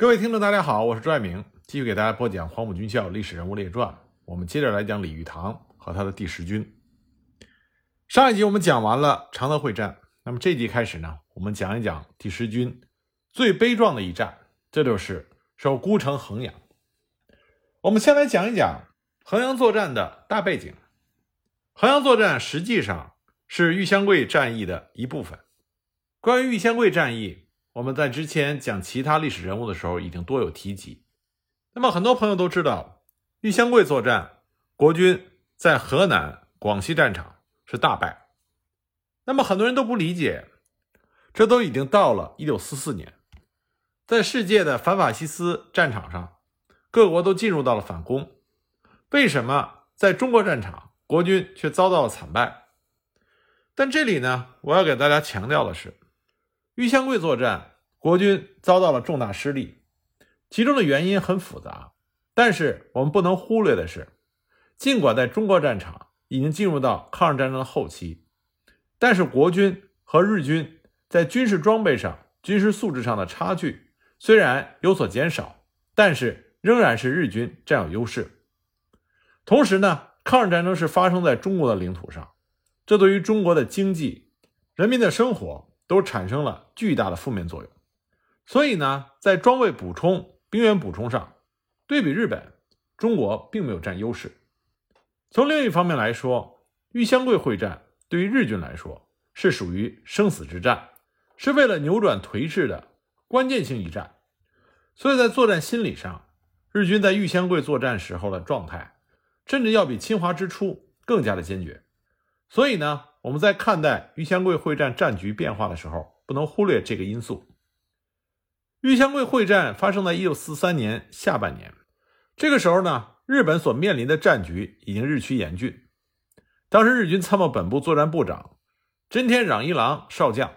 各位听众，大家好，我是朱爱明，继续给大家播讲《黄埔军校历史人物列传》。我们接着来讲李玉堂和他的第十军。上一集我们讲完了常德会战，那么这集开始呢，我们讲一讲第十军最悲壮的一战，这就是守孤城衡阳。我们先来讲一讲衡阳作战的大背景。衡阳作战实际上是玉香桂战役的一部分。关于玉香桂战役，我们在之前讲其他历史人物的时候已经多有提及。那么很多朋友都知道，玉香桂作战，国军在河南、广西战场是大败。那么很多人都不理解，这都已经到了1944年，在世界的反法西斯战场上，各国都进入到了反攻，为什么在中国战场国军却遭到了惨败？但这里呢，我要给大家强调的是。玉香桂作战，国军遭到了重大失利，其中的原因很复杂。但是我们不能忽略的是，尽管在中国战场已经进入到抗日战争的后期，但是国军和日军在军事装备上、军事素质上的差距虽然有所减少，但是仍然是日军占有优势。同时呢，抗日战争是发生在中国的领土上，这对于中国的经济、人民的生活。都产生了巨大的负面作用，所以呢，在装备补充、兵员补充上，对比日本，中国并没有占优势。从另一方面来说，玉香桂会战对于日军来说是属于生死之战，是为了扭转颓势的关键性一战。所以在作战心理上，日军在玉香桂作战时候的状态，甚至要比侵华之初更加的坚决。所以呢。我们在看待玉香桂会战战局变化的时候，不能忽略这个因素。玉香桂会战发生在一九四三年下半年，这个时候呢，日本所面临的战局已经日趋严峻。当时日军参谋本部作战部长真田攘一郎少将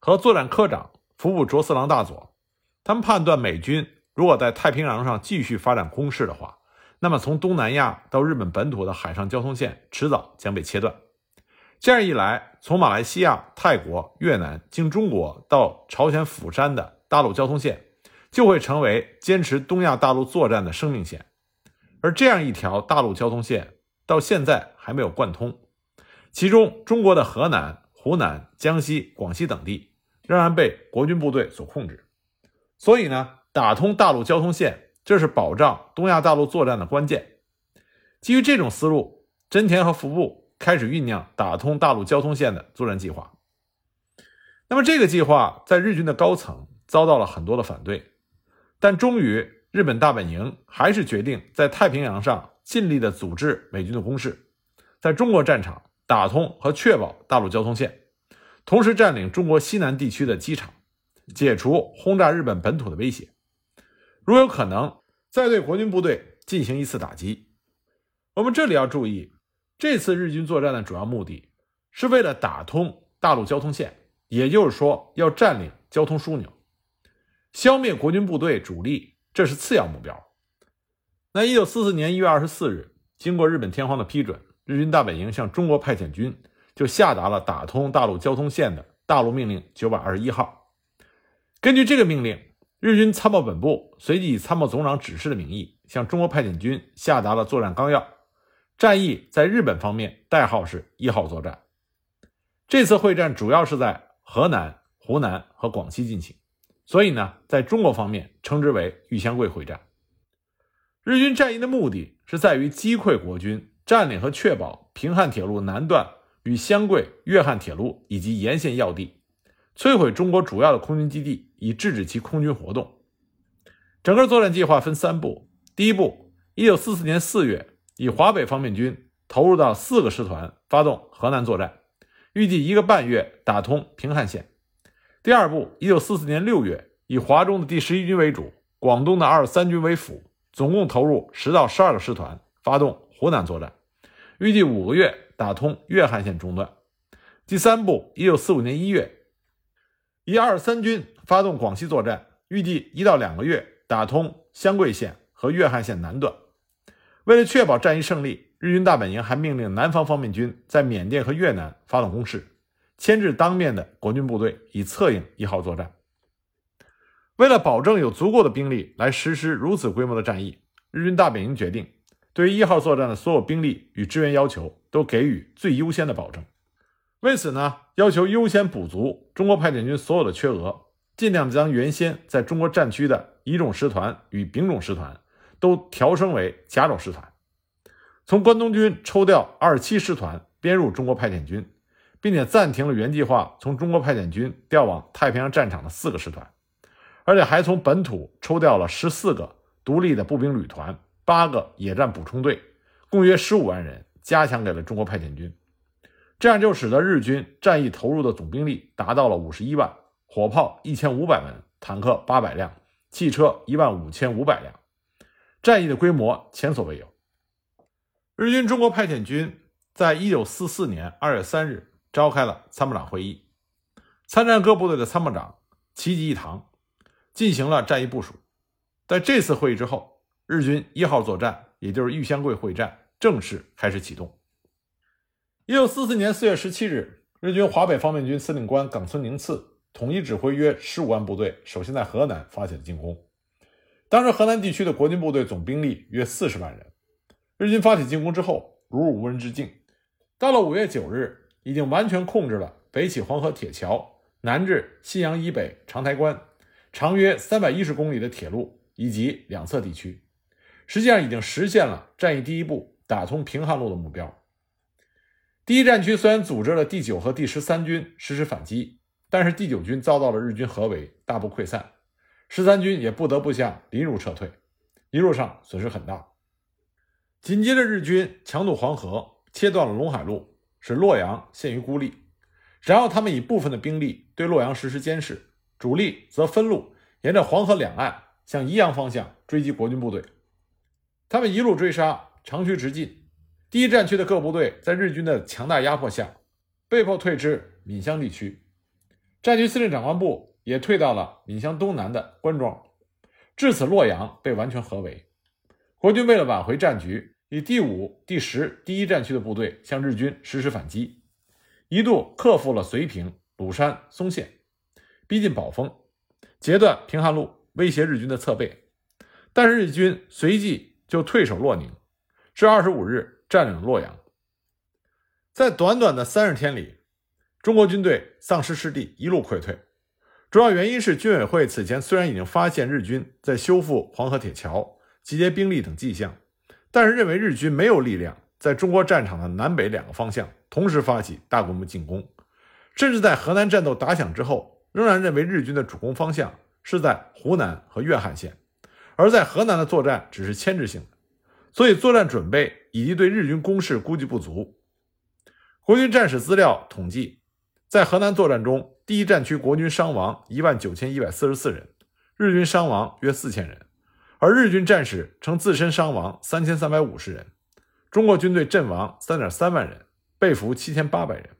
和作战科长服部卓四郎大佐，他们判断美军如果在太平洋上继续发展攻势的话，那么从东南亚到日本本土的海上交通线迟早将被切断。这样一来，从马来西亚、泰国、越南经中国到朝鲜釜山的大陆交通线，就会成为坚持东亚大陆作战的生命线。而这样一条大陆交通线到现在还没有贯通，其中中国的河南、湖南、江西、广西等地仍然被国军部队所控制。所以呢，打通大陆交通线，这是保障东亚大陆作战的关键。基于这种思路，真田和服部。开始酝酿打通大陆交通线的作战计划。那么，这个计划在日军的高层遭到了很多的反对，但终于，日本大本营还是决定在太平洋上尽力的阻止美军的攻势，在中国战场打通和确保大陆交通线，同时占领中国西南地区的机场，解除轰炸日本本土的威胁。如有可能，再对国军部队进行一次打击。我们这里要注意。这次日军作战的主要目的是为了打通大陆交通线，也就是说要占领交通枢纽，消灭国军部队主力，这是次要目标。那一九四四年一月二十四日，经过日本天皇的批准，日军大本营向中国派遣军，就下达了打通大陆交通线的大陆命令九百二十一号。根据这个命令，日军参谋本部随即以参谋总长指示的名义，向中国派遣军下达了作战纲要。战役在日本方面代号是一号作战。这次会战主要是在河南、湖南和广西进行，所以呢，在中国方面称之为玉香桂会战。日军战役的目的是在于击溃国军，占领和确保平汉铁路南段与湘桂、粤汉铁路以及沿线要地，摧毁中国主要的空军基地，以制止其空军活动。整个作战计划分三步：第一步，一九四四年四月。以华北方面军投入到四个师团发动河南作战，预计一个半月打通平汉线。第二步，一九四四年六月，以华中的第十一军为主，广东的二十三军为辅，总共投入十到十二个师团发动湖南作战，预计五个月打通粤汉线中段。第三步，一九四五年一月，以二十三军发动广西作战，预计一到两个月打通湘桂线和粤汉线南段。为了确保战役胜利，日军大本营还命令南方方面军在缅甸和越南发动攻势，牵制当面的国军部队，以策应一号作战。为了保证有足够的兵力来实施如此规模的战役，日军大本营决定，对于一号作战的所有兵力与支援要求都给予最优先的保证。为此呢，要求优先补足中国派遣军所有的缺额，尽量将原先在中国战区的乙种师团与丙种师团都调升为甲种师团，从关东军抽调二七师团编入中国派遣军，并且暂停了原计划从中国派遣军调往太平洋战场的四个师团。而且还从本土抽调了十四个独立的步兵旅团、八个野战补充队，共约十五万人，加强给了中国派遣军。这样就使得日军战役投入的总兵力达到了五十一万，火炮一千五百门，坦克八百辆，汽车一万五千五百辆，战役的规模前所未有。日军中国派遣军在一九四四年二月三日召开了参谋长会议，参战各部队的参谋长齐集一堂。进行了战役部署，在这次会议之后，日军一号作战，也就是玉香桂会战，正式开始启动。一九四四年四月十七日，日军华北方面军司令官冈村宁次统一指挥约十五万部队，首先在河南发起了进攻。当时河南地区的国军部队总兵力约四十万人，日军发起进攻之后，如入无人之境。到了五月九日，已经完全控制了北起黄河铁桥，南至信阳以北长台关。长约三百一十公里的铁路以及两侧地区，实际上已经实现了战役第一步打通平汉路的目标。第一战区虽然组织了第九和第十三军实施反击，但是第九军遭到了日军合围，大部溃散；十三军也不得不向临汝撤退，一路上损失很大。紧接着，日军强渡黄河，切断了陇海路，使洛阳陷于孤立。然后，他们以部分的兵力对洛阳实施监视。主力则分路沿着黄河两岸向宜阳方向追击国军部队，他们一路追杀，长驱直进。第一战区的各部队在日军的强大压迫下，被迫退至闽湘地区。战区司令长官部也退到了闽湘东南的关庄。至此，洛阳被完全合围。国军为了挽回战局，以第五、第十第一战区的部队向日军实施反击，一度克服了绥平、鲁山、松县。逼近宝丰，截断平汉路，威胁日军的侧背。但是日军随即就退守洛宁，至二十五日占领洛阳。在短短的三十天里，中国军队丧失失地，一路溃退。主要原因是军委会此前虽然已经发现日军在修复黄河铁桥、集结兵力等迹象，但是认为日军没有力量在中国战场的南北两个方向同时发起大规模进攻，甚至在河南战斗打响之后。仍然认为日军的主攻方向是在湖南和粤汉线，而在河南的作战只是牵制性的，所以作战准备以及对日军攻势估计不足。国军战史资料统计，在河南作战中，第一战区国军伤亡一万九千一百四十四人，日军伤亡约四千人，而日军战士称自身伤亡三千三百五十人，中国军队阵亡三点三万人，被俘七千八百人。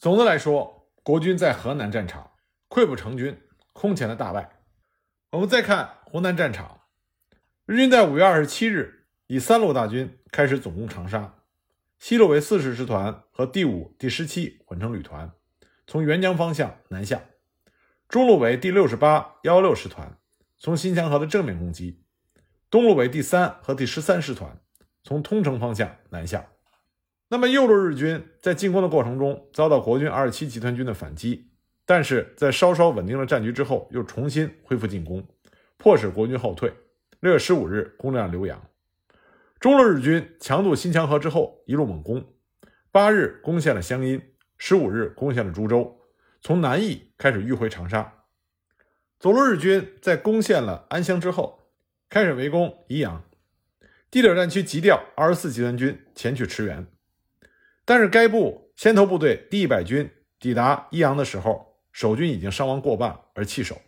总的来说，国军在河南战场。溃不成军，空前的大败。我们再看湖南战场，日军在五月二十七日以三路大军开始总攻长沙，西路为四十师团和第五、第十七混成旅团，从沅江方向南下；中路为第六十八、幺幺六师团，从新墙河的正面攻击；东路为第三和第十三师团，从通城方向南下。那么右路日军在进攻的过程中遭到国军二十七集团军的反击。但是在稍稍稳定了战局之后，又重新恢复进攻，迫使国军后退。六月十五日攻占浏阳，中路日军强渡新墙河之后，一路猛攻。八日攻陷了湘阴，十五日攻陷了株洲，从南翼开始迂回长沙。左路日军在攻陷了安乡之后，开始围攻宜阳。地点战区急调二十四集团军前去驰援，但是该部先头部队第一百军抵达宜阳的时候。守军已经伤亡过半而弃守，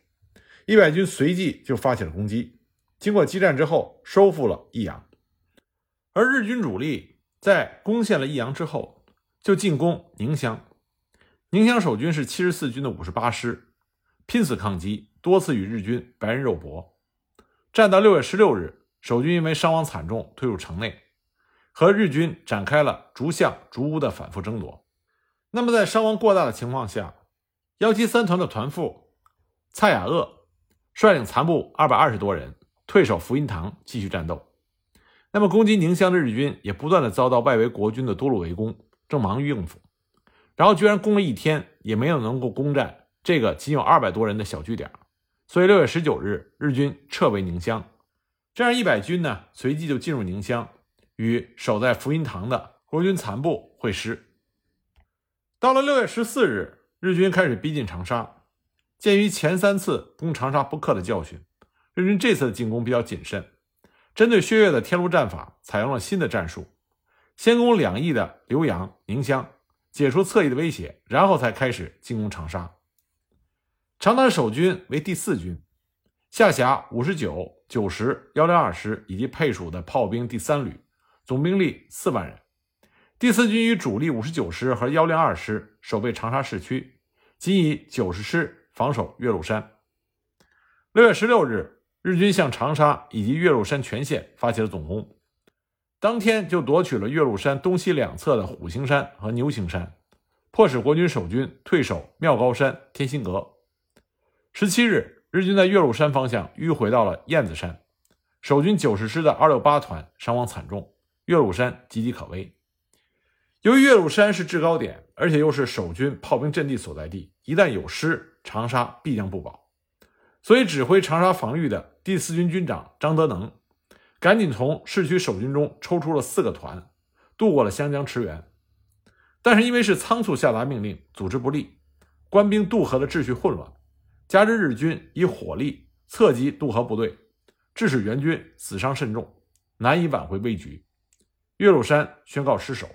一百军随即就发起了攻击。经过激战之后，收复了益阳。而日军主力在攻陷了益阳之后，就进攻宁乡。宁乡守军是七十四军的五十八师，拼死抗击，多次与日军白刃肉搏。战到六月十六日，守军因为伤亡惨重，退入城内，和日军展开了逐巷逐屋的反复争夺。那么，在伤亡过大的情况下，幺七三团的团副蔡雅鄂率领残部二百二十多人退守福音堂继续战斗。那么攻击宁乡的日军也不断的遭到外围国军的多路围攻，正忙于应付，然后居然攻了一天也没有能够攻占这个仅有二百多人的小据点，所以六月十九日日军撤回宁乡，这样一百军呢随即就进入宁乡，与守在福音堂的国军残部会师。到了六月十四日，日军开始逼近长沙。鉴于前三次攻长沙不克的教训，日军这次的进攻比较谨慎，针对薛岳的天路战法，采用了新的战术，先攻两翼的浏阳、宁乡，解除侧翼的威胁，然后才开始进攻长沙。长滩守军为第四军，下辖五十九、九十、幺零二师以及配属的炮兵第三旅，总兵力四万人。第四军与主力五十九师和幺零二师守备长沙市区，仅以九十师防守岳麓山。六月十六日，日军向长沙以及岳麓山全线发起了总攻，当天就夺取了岳麓山东西两侧的虎形山和牛形山，迫使国军守军退守妙高山、天心阁。十七日，日军在岳麓山方向迂回到了燕子山，守军九十师的二六八团伤亡惨重，岳麓山岌岌可危。由于岳麓山是制高点，而且又是守军炮兵阵地所在地，一旦有失，长沙必将不保。所以，指挥长沙防御的第四军军长张德能，赶紧从市区守军中抽出了四个团，渡过了湘江驰援。但是，因为是仓促下达命令，组织不利，官兵渡河的秩序混乱，加之日军以火力侧击渡河部队，致使援军死伤甚重，难以挽回危局。岳麓山宣告失守。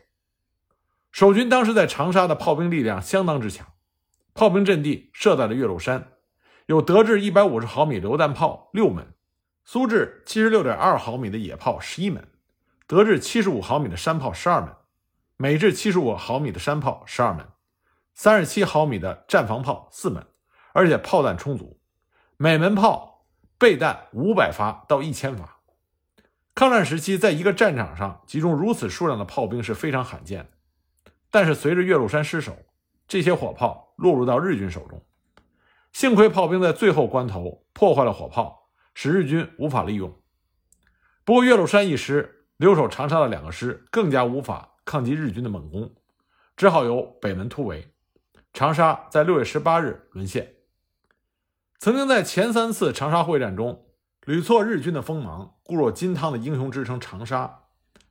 守军当时在长沙的炮兵力量相当之强，炮兵阵地设在了岳麓山，有德制一百五十毫米榴弹炮六门，苏制七十六点二毫米的野炮十一门，德制七十五毫米的山炮十二门，美制七十五毫米的山炮十二门，三十七毫米的战防炮四门，而且炮弹充足，每门炮备弹五百发到一千发。抗战时期，在一个战场上集中如此数量的炮兵是非常罕见的。但是随着岳麓山失守，这些火炮落入到日军手中。幸亏炮兵在最后关头破坏了火炮，使日军无法利用。不过岳麓山一失，留守长沙的两个师更加无法抗击日军的猛攻，只好由北门突围。长沙在六月十八日沦陷。曾经在前三次长沙会战中屡挫日军的锋芒、固若金汤的英雄之称长沙，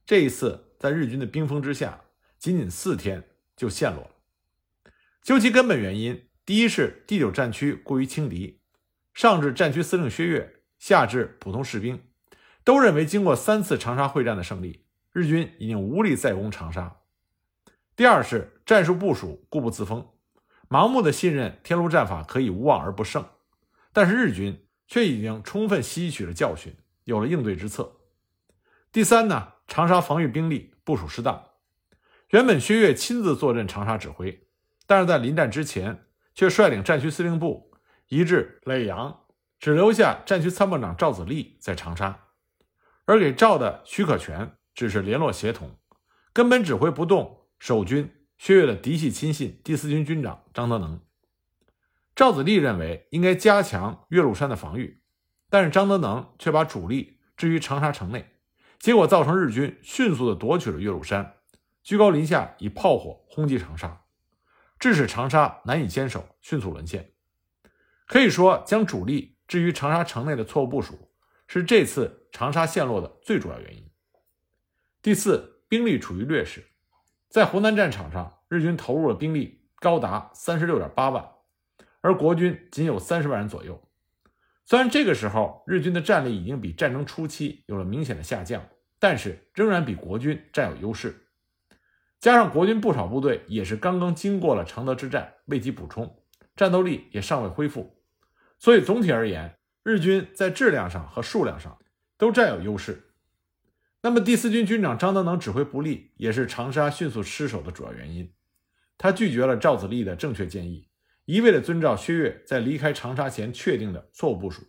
这一次在日军的兵锋之下。仅仅四天就陷落了。究其根本原因，第一是第九战区过于轻敌，上至战区司令薛岳，下至普通士兵，都认为经过三次长沙会战的胜利，日军已经无力再攻长沙。第二是战术部署固步自封，盲目的信任天路战法可以无往而不胜，但是日军却已经充分吸取了教训，有了应对之策。第三呢，长沙防御兵力部署失当。原本薛岳亲自坐镇长沙指挥，但是在临战之前，却率领战区司令部移至耒阳，只留下战区参谋长赵子立在长沙，而给赵的许可权只是联络协同，根本指挥不动守军薛岳的嫡系亲信第四军军长张德能。赵子立认为应该加强岳麓山的防御，但是张德能却把主力置于长沙城内，结果造成日军迅速的夺取了岳麓山。居高临下以炮火轰击长沙，致使长沙难以坚守，迅速沦陷。可以说，将主力置于长沙城内的错误部署，是这次长沙陷落的最主要原因。第四，兵力处于劣势，在湖南战场上，日军投入了兵力高达三十六点八万，而国军仅有三十万人左右。虽然这个时候日军的战力已经比战争初期有了明显的下降，但是仍然比国军占有优势。加上国军不少部队也是刚刚经过了常德之战，未及补充，战斗力也尚未恢复，所以总体而言，日军在质量上和数量上都占有优势。那么第四军军长张德能指挥不力，也是长沙迅速失守的主要原因。他拒绝了赵子立的正确建议，一味的遵照薛岳在离开长沙前确定的错误部署，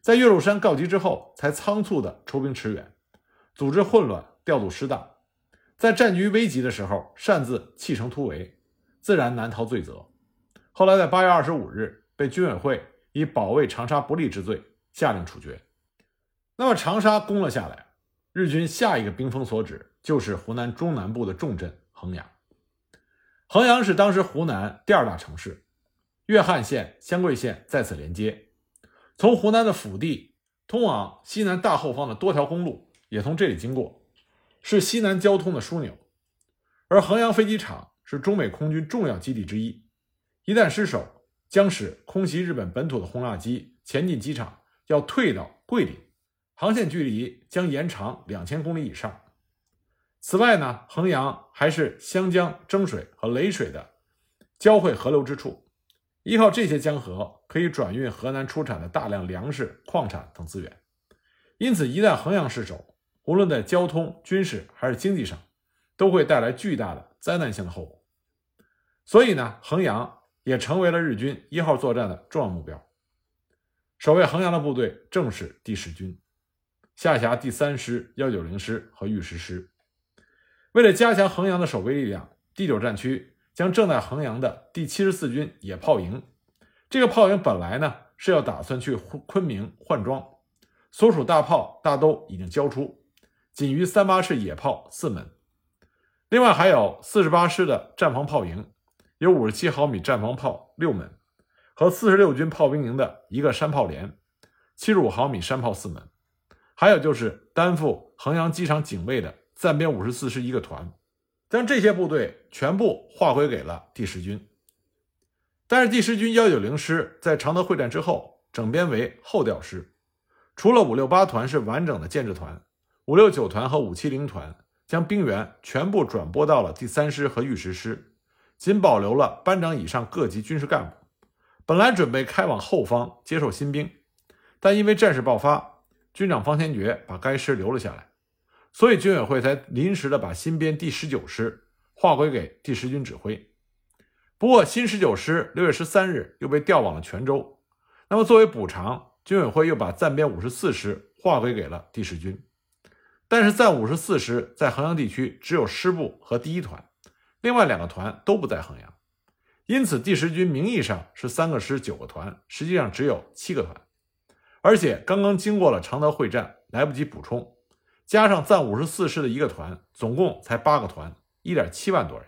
在岳麓山告急之后，才仓促的抽兵驰援，组织混乱，调度失当。在战局危急的时候擅自弃城突围，自然难逃罪责。后来在八月二十五日被军委会以保卫长沙不利之罪，下令处决。那么长沙攻了下来，日军下一个兵锋所指就是湖南中南部的重镇衡阳。衡阳是当时湖南第二大城市，岳汉线、湘桂线在此连接，从湖南的腹地通往西南大后方的多条公路也从这里经过，是西南交通的枢纽。而衡阳飞机场是中美空军重要基地之一，一旦失守，将使空袭日本本土的轰炸机前进机场要退到桂林，航线距离将延长两千公里以上。此外呢，衡阳还是湘江蒸水和雷水的交汇河流之处，依靠这些江河可以转运河南出产的大量粮食、矿产等资源。因此，一旦衡阳失守，无论在交通、军事还是经济上，都会带来巨大的灾难性的后果，所以呢，衡阳也成为了日军一号作战的重要目标。守卫衡阳的部队正是第十军，下辖第三师、幺九零师和御十师。为了加强衡阳的守备力量，第九战区将正在衡阳的第七十四军野炮营。这个炮营本来呢是要打算去昆明换装，所属大炮大都已经交出，仅余三八式野炮四门。另外还有四十八师的战防炮营，有五十七毫米战防炮六门，和四十六军炮兵营的一个山炮连，七十五毫米山炮四门，还有就是担负衡阳机场警卫的暂编五十四师一个团，将这些部队全部划归给了第十军。但是第十军幺九零师在常德会战之后整编为后调师，除了五六八团是完整的建制团，五六九团和五七零团。将兵员全部转拨到了第三师和御十师，仅保留了班长以上各级军事干部。本来准备开往后方接受新兵，但因为战事爆发，军长方先觉把该师留了下来，所以军委会才临时的把新编第十九师划归给第十军指挥。不过，新十九师六月十三日又被调往了泉州，那么作为补偿，军委会又把暂编五十四师划归给了第十军。但是暂五十四师在衡阳地区只有师部和第一团，另外两个团都不在衡阳，因此第十军名义上是三个师九个团，实际上只有七个团，而且刚刚经过了常德会战，来不及补充，加上暂五十四师的一个团，总共才八个团，一点七万多人。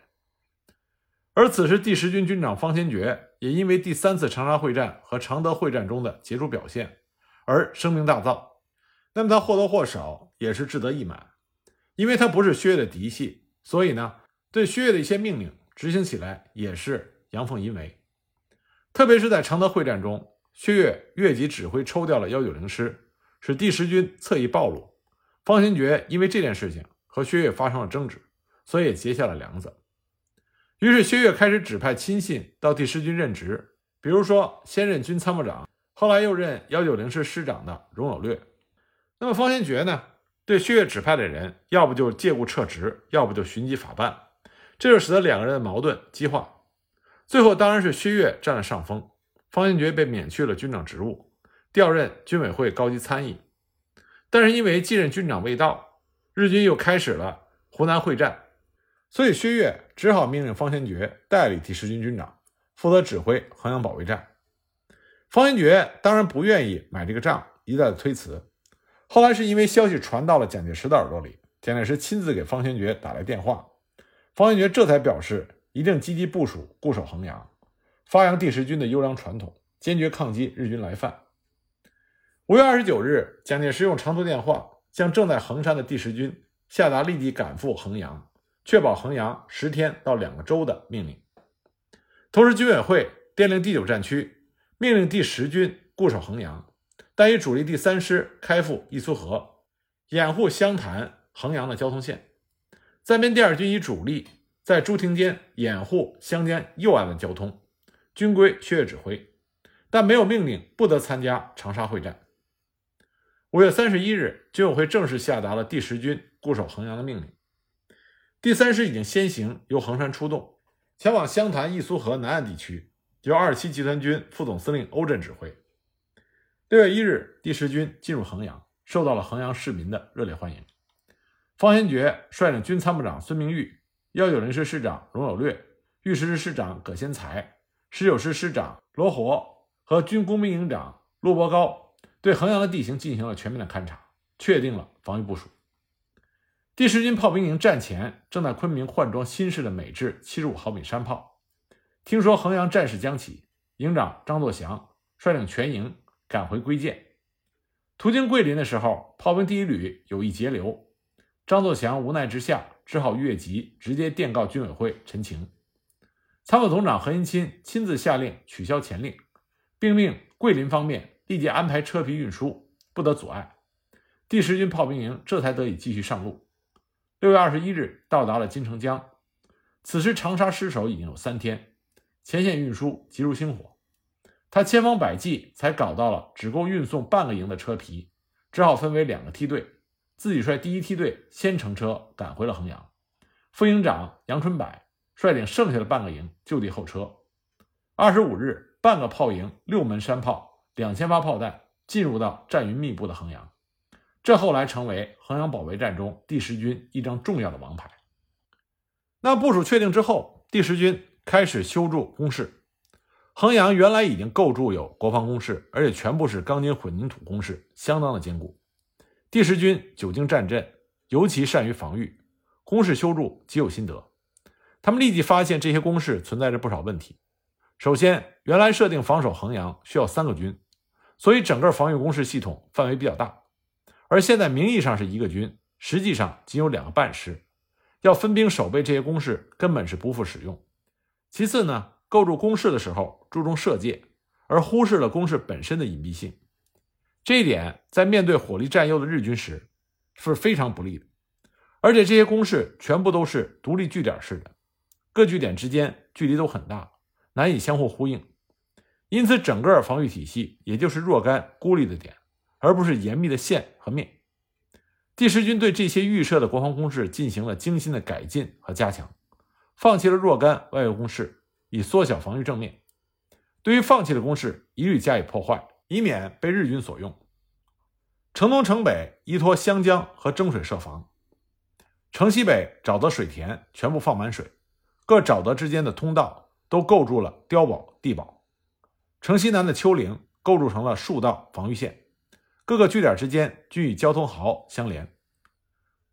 而此时第十军军长方先觉也因为第三次长沙会战和常德会战中的杰出表现而声名大噪。那么他或多或少也是志得意满，因为他不是薛岳的嫡系，所以呢，对薛岳的一些命令执行起来也是阳奉阴违。特别是在常德会战中，薛岳越级指挥抽调了幺九零师，使第十军侧翼暴露。方先觉因为这件事情和薛岳发生了争执，所以结下了梁子。于是薛岳开始指派亲信到第十军任职，比如说先任军参谋长，后来又任幺九零师师长的荣有略。那么方先觉呢，对薛岳指派的人，要不就借故撤职，要不就寻机法办，这就使得两个人的矛盾激化。最后当然是薛岳占了上风，方先觉被免去了军长职务，调任军委会高级参议。但是因为继任军长未到，日军又开始了湖南会战，所以薛岳只好命令方先觉代理第十军军长，负责指挥衡阳保卫战。方先觉当然不愿意买这个账，一再的推辞。后来是因为消息传到了蒋介石的耳朵里，蒋介石亲自给方先觉打来电话，方先觉这才表示一定积极部署固守衡阳，发扬第十军的优良传统，坚决抗击日军来犯。五月二十九日，蒋介石用长途电话向正在衡山的第十军下达立即赶赴衡阳，确保衡阳十天到两个周的命令。同时，军委会电令第九战区，命令第十军固守衡阳。但以主力第三师开赴易苏河，掩护湘潭、衡阳的交通线；暂编第二军以主力在朱亭间掩护湘江右岸的交通，均归薛岳指挥，但没有命令不得参加长沙会战。五月三十一日，军委会正式下达了第十军固守衡阳的命令。第三师已经先行由衡山出动，前往湘潭、易苏河南岸地区，由二七集团军副总司令欧震指挥。六月一日，第十军进入衡阳，受到了衡阳市民的热烈欢迎。方先觉率领军参谋长孙明玉、幺九零师师长荣有略、御十师师长葛先才、十九师师长罗活、和军工兵营长陆伯高对衡阳的地形进行了全面的勘察，确定了防御部署。第十军炮兵营战前正在昆明换装新式的美制七十五毫米山炮。听说衡阳战事将起，营长张作祥率领全营赶回归建。途经桂林的时候，炮兵第一旅有意截留，张作祥无奈之下只好越级，直接电告军委会陈情。参谋总长何应钦亲自下令取消前令，并令桂林方面立即安排车皮运输，不得阻碍。第十军炮兵营这才得以继续上路。六月二十一日到达了金城江，此时长沙失守已经有三天，前线运输急如星火，他千方百计才搞到了只够运送半个营的车皮，只好分为两个梯队，自己率第一梯队先乘车赶回了衡阳，副营长杨春柏率领剩下的半个营就地候车。二十五日，半个炮营六门山炮、两千发炮弹进入到战云密布的衡阳。这后来成为衡阳保卫战中第十军一张重要的王牌。那部署确定之后，第十军开始修筑工事。衡阳原来已经构筑有国防工事，而且全部是钢筋混凝土工事，相当的坚固。第十军久经战阵，尤其善于防御，工事修筑极有心得。他们立即发现这些工事存在着不少问题。首先，原来设定防守衡阳需要三个军，所以整个防御工事系统范围比较大。而现在名义上是一个军，实际上仅有两个半师，要分兵守备这些工事根本是不复使用。其次呢，构筑工事的时候注重射界，而忽视了工事本身的隐蔽性，这一点在面对火力占优的日军时是非常不利的。而且这些工事全部都是独立据点式的，各据点之间距离都很大，难以相互呼应，因此整个防御体系也就是若干孤立的点。而不是严密的线和面。第十军对这些预设的国防工事进行了精心的改进和加强，放弃了若干外围工事，以缩小防御正面。对于放弃的工事，一律加以破坏，以免被日军所用。城东城北依托湘江和征水设防，城西北沼泽水田全部放满水，各沼泽之间的通道都构筑了碉堡地堡。城西南的丘陵构筑成了数道防御线。各个据点之间均与交通壕相连，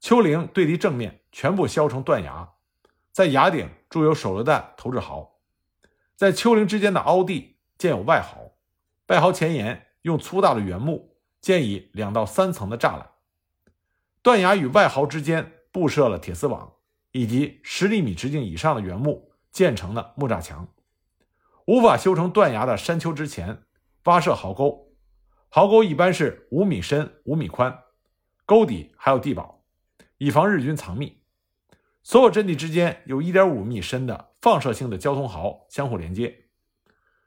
丘陵对敌正面全部削成断崖，在崖顶筑有手榴弹投掷壕，在丘陵之间的凹地建有外壕，外壕前沿用粗大的原木建以两到三层的栅栏，断崖与外壕之间布设了铁丝网，以及十厘米直径以上的原木建成的木栅墙，无法修成断崖的山丘之前挖设壕沟。壕沟一般是五米深、五米宽，沟底还有地堡，以防日军藏匿。所有阵地之间有一点五米深的放射性的交通壕相互连接。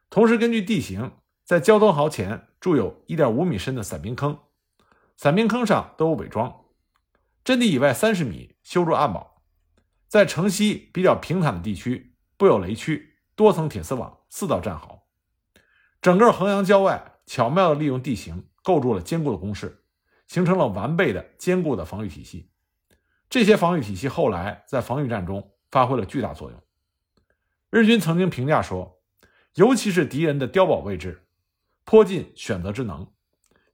同时，根据地形，在交通壕前筑有一点五米深的散兵坑，散兵坑上都有伪装。阵地以外三十米修筑暗堡，在城西比较平坦的地区布有雷区，多层铁丝网，四道战壕。整个衡阳郊外。巧妙地利用地形，构筑了坚固的工事，形成了完备的坚固的防御体系。这些防御体系后来在防御战中发挥了巨大作用。日军曾经评价说，尤其是敌人的碉堡位置，颇尽选择之能。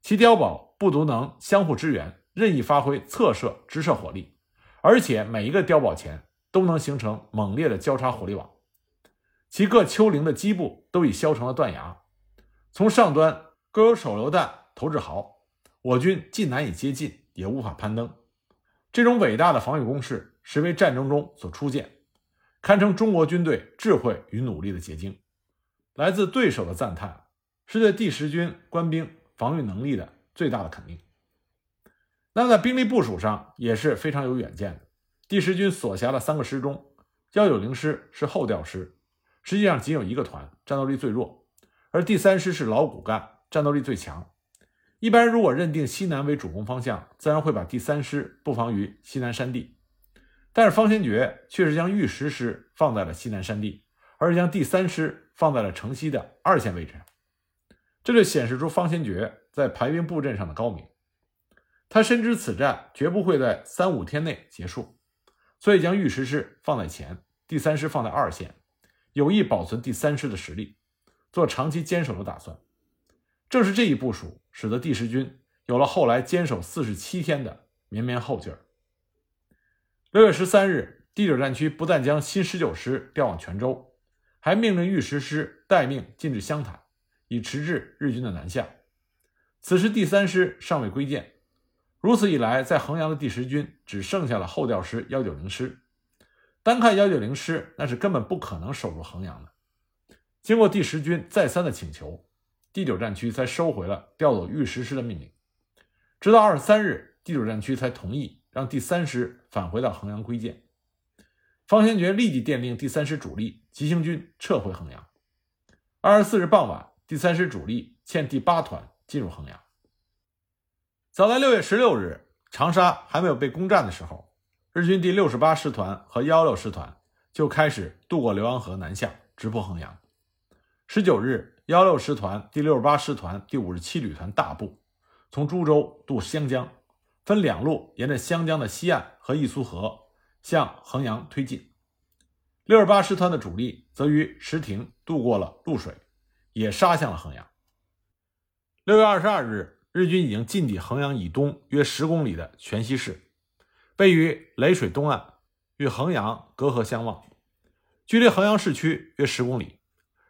其碉堡不独能相互支援，任意发挥侧射、直射火力，而且每一个碉堡前都能形成猛烈的交叉火力网。其各丘陵的基部都已削成了断崖。从上端各有手榴弹投掷壕，我军既难以接近，也无法攀登。这种伟大的防御工事，实为战争中所初见，堪称中国军队智慧与努力的结晶。来自对手的赞叹，是对第十军官兵防御能力的最大的肯定。那在兵力部署上也是非常有远见的。第十军所辖的三个师中，幺九零师是后调师，实际上仅有一个团，战斗力最弱。而第三师是老骨干，战斗力最强。一般如果认定西南为主攻方向，自然会把第三师布防于西南山地。但是方先觉却是将御十师放在了西南山地，而将第三师放在了城西的二线位置上。这就显示出方先觉在排兵布阵上的高明。他深知此战绝不会在三五天内结束，所以将御十师放在前，第三师放在二线，有意保存第三师的实力。做长期坚守的打算。正是这一部署，使得第十军有了后来坚守四十七天的绵绵后劲儿。六月十三日，第九战区不但将新十九师调往泉州，还命令御十师待命进至湘潭，以迟滞日军的南下。此时第三师尚未归建，如此一来，在衡阳的第十军只剩下了后调师幺九零师。单看幺九零师，那是根本不可能守住衡阳的。经过第十军再三的请求，第九战区才收回了调走御十师的命令。直到二十三日，第九战区才同意让第三师返回到衡阳归建。方先觉立即电令第三师主力急行军撤回衡阳。二十四日傍晚，第三师主力欠第八团进入衡阳。早在六月十六日，长沙还没有被攻占的时候，日军第六十八师团和幺六师团就开始渡过浏阳河南下，直扑衡阳。十九日，幺六师团、第六十八师团、第五十七旅团大部从株洲渡湘江，分两路沿着湘江的西岸和易苏河向衡阳推进。六十八师团的主力则于石亭渡过了潞水，也杀向了衡阳。六月二十二日，日军已经进抵衡阳以东约十公里的全西市，位于雷水东岸，与衡阳隔河相望，距离衡阳市区约十公里。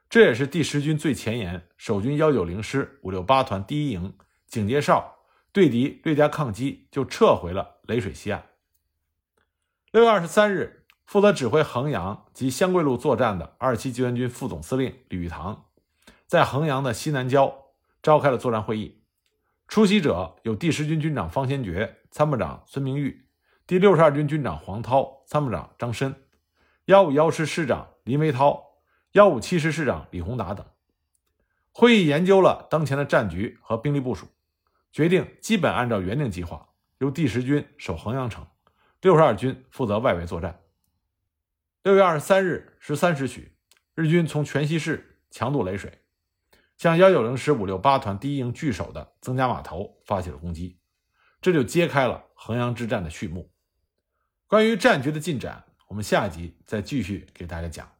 这也是第十军最前沿守军幺九零师五六八团第一营警戒哨对敌略加抗击，就撤回了雷水西岸。六月二十三日，负责指挥衡阳及湘桂路作战的二七集团军副总司令李玉堂，在衡阳的西南郊召开了作战会议。出席者有第十军军长方先觉、参谋长孙明玉，第六十二军军长黄涛、参谋长张申，幺五幺师师长林维涛。幺五七师师长李宏达等会议研究了当前的战局和兵力部署，决定基本按照原定计划，由第十军守衡阳城，六十二军负责外围作战。六月二十三日十三时许，日军从全西市强渡雷水，向幺九零师五六八团第一营据守的曾家码头发起了攻击，这就揭开了衡阳之战的序幕。关于战局的进展，我们下集再继续给大家讲。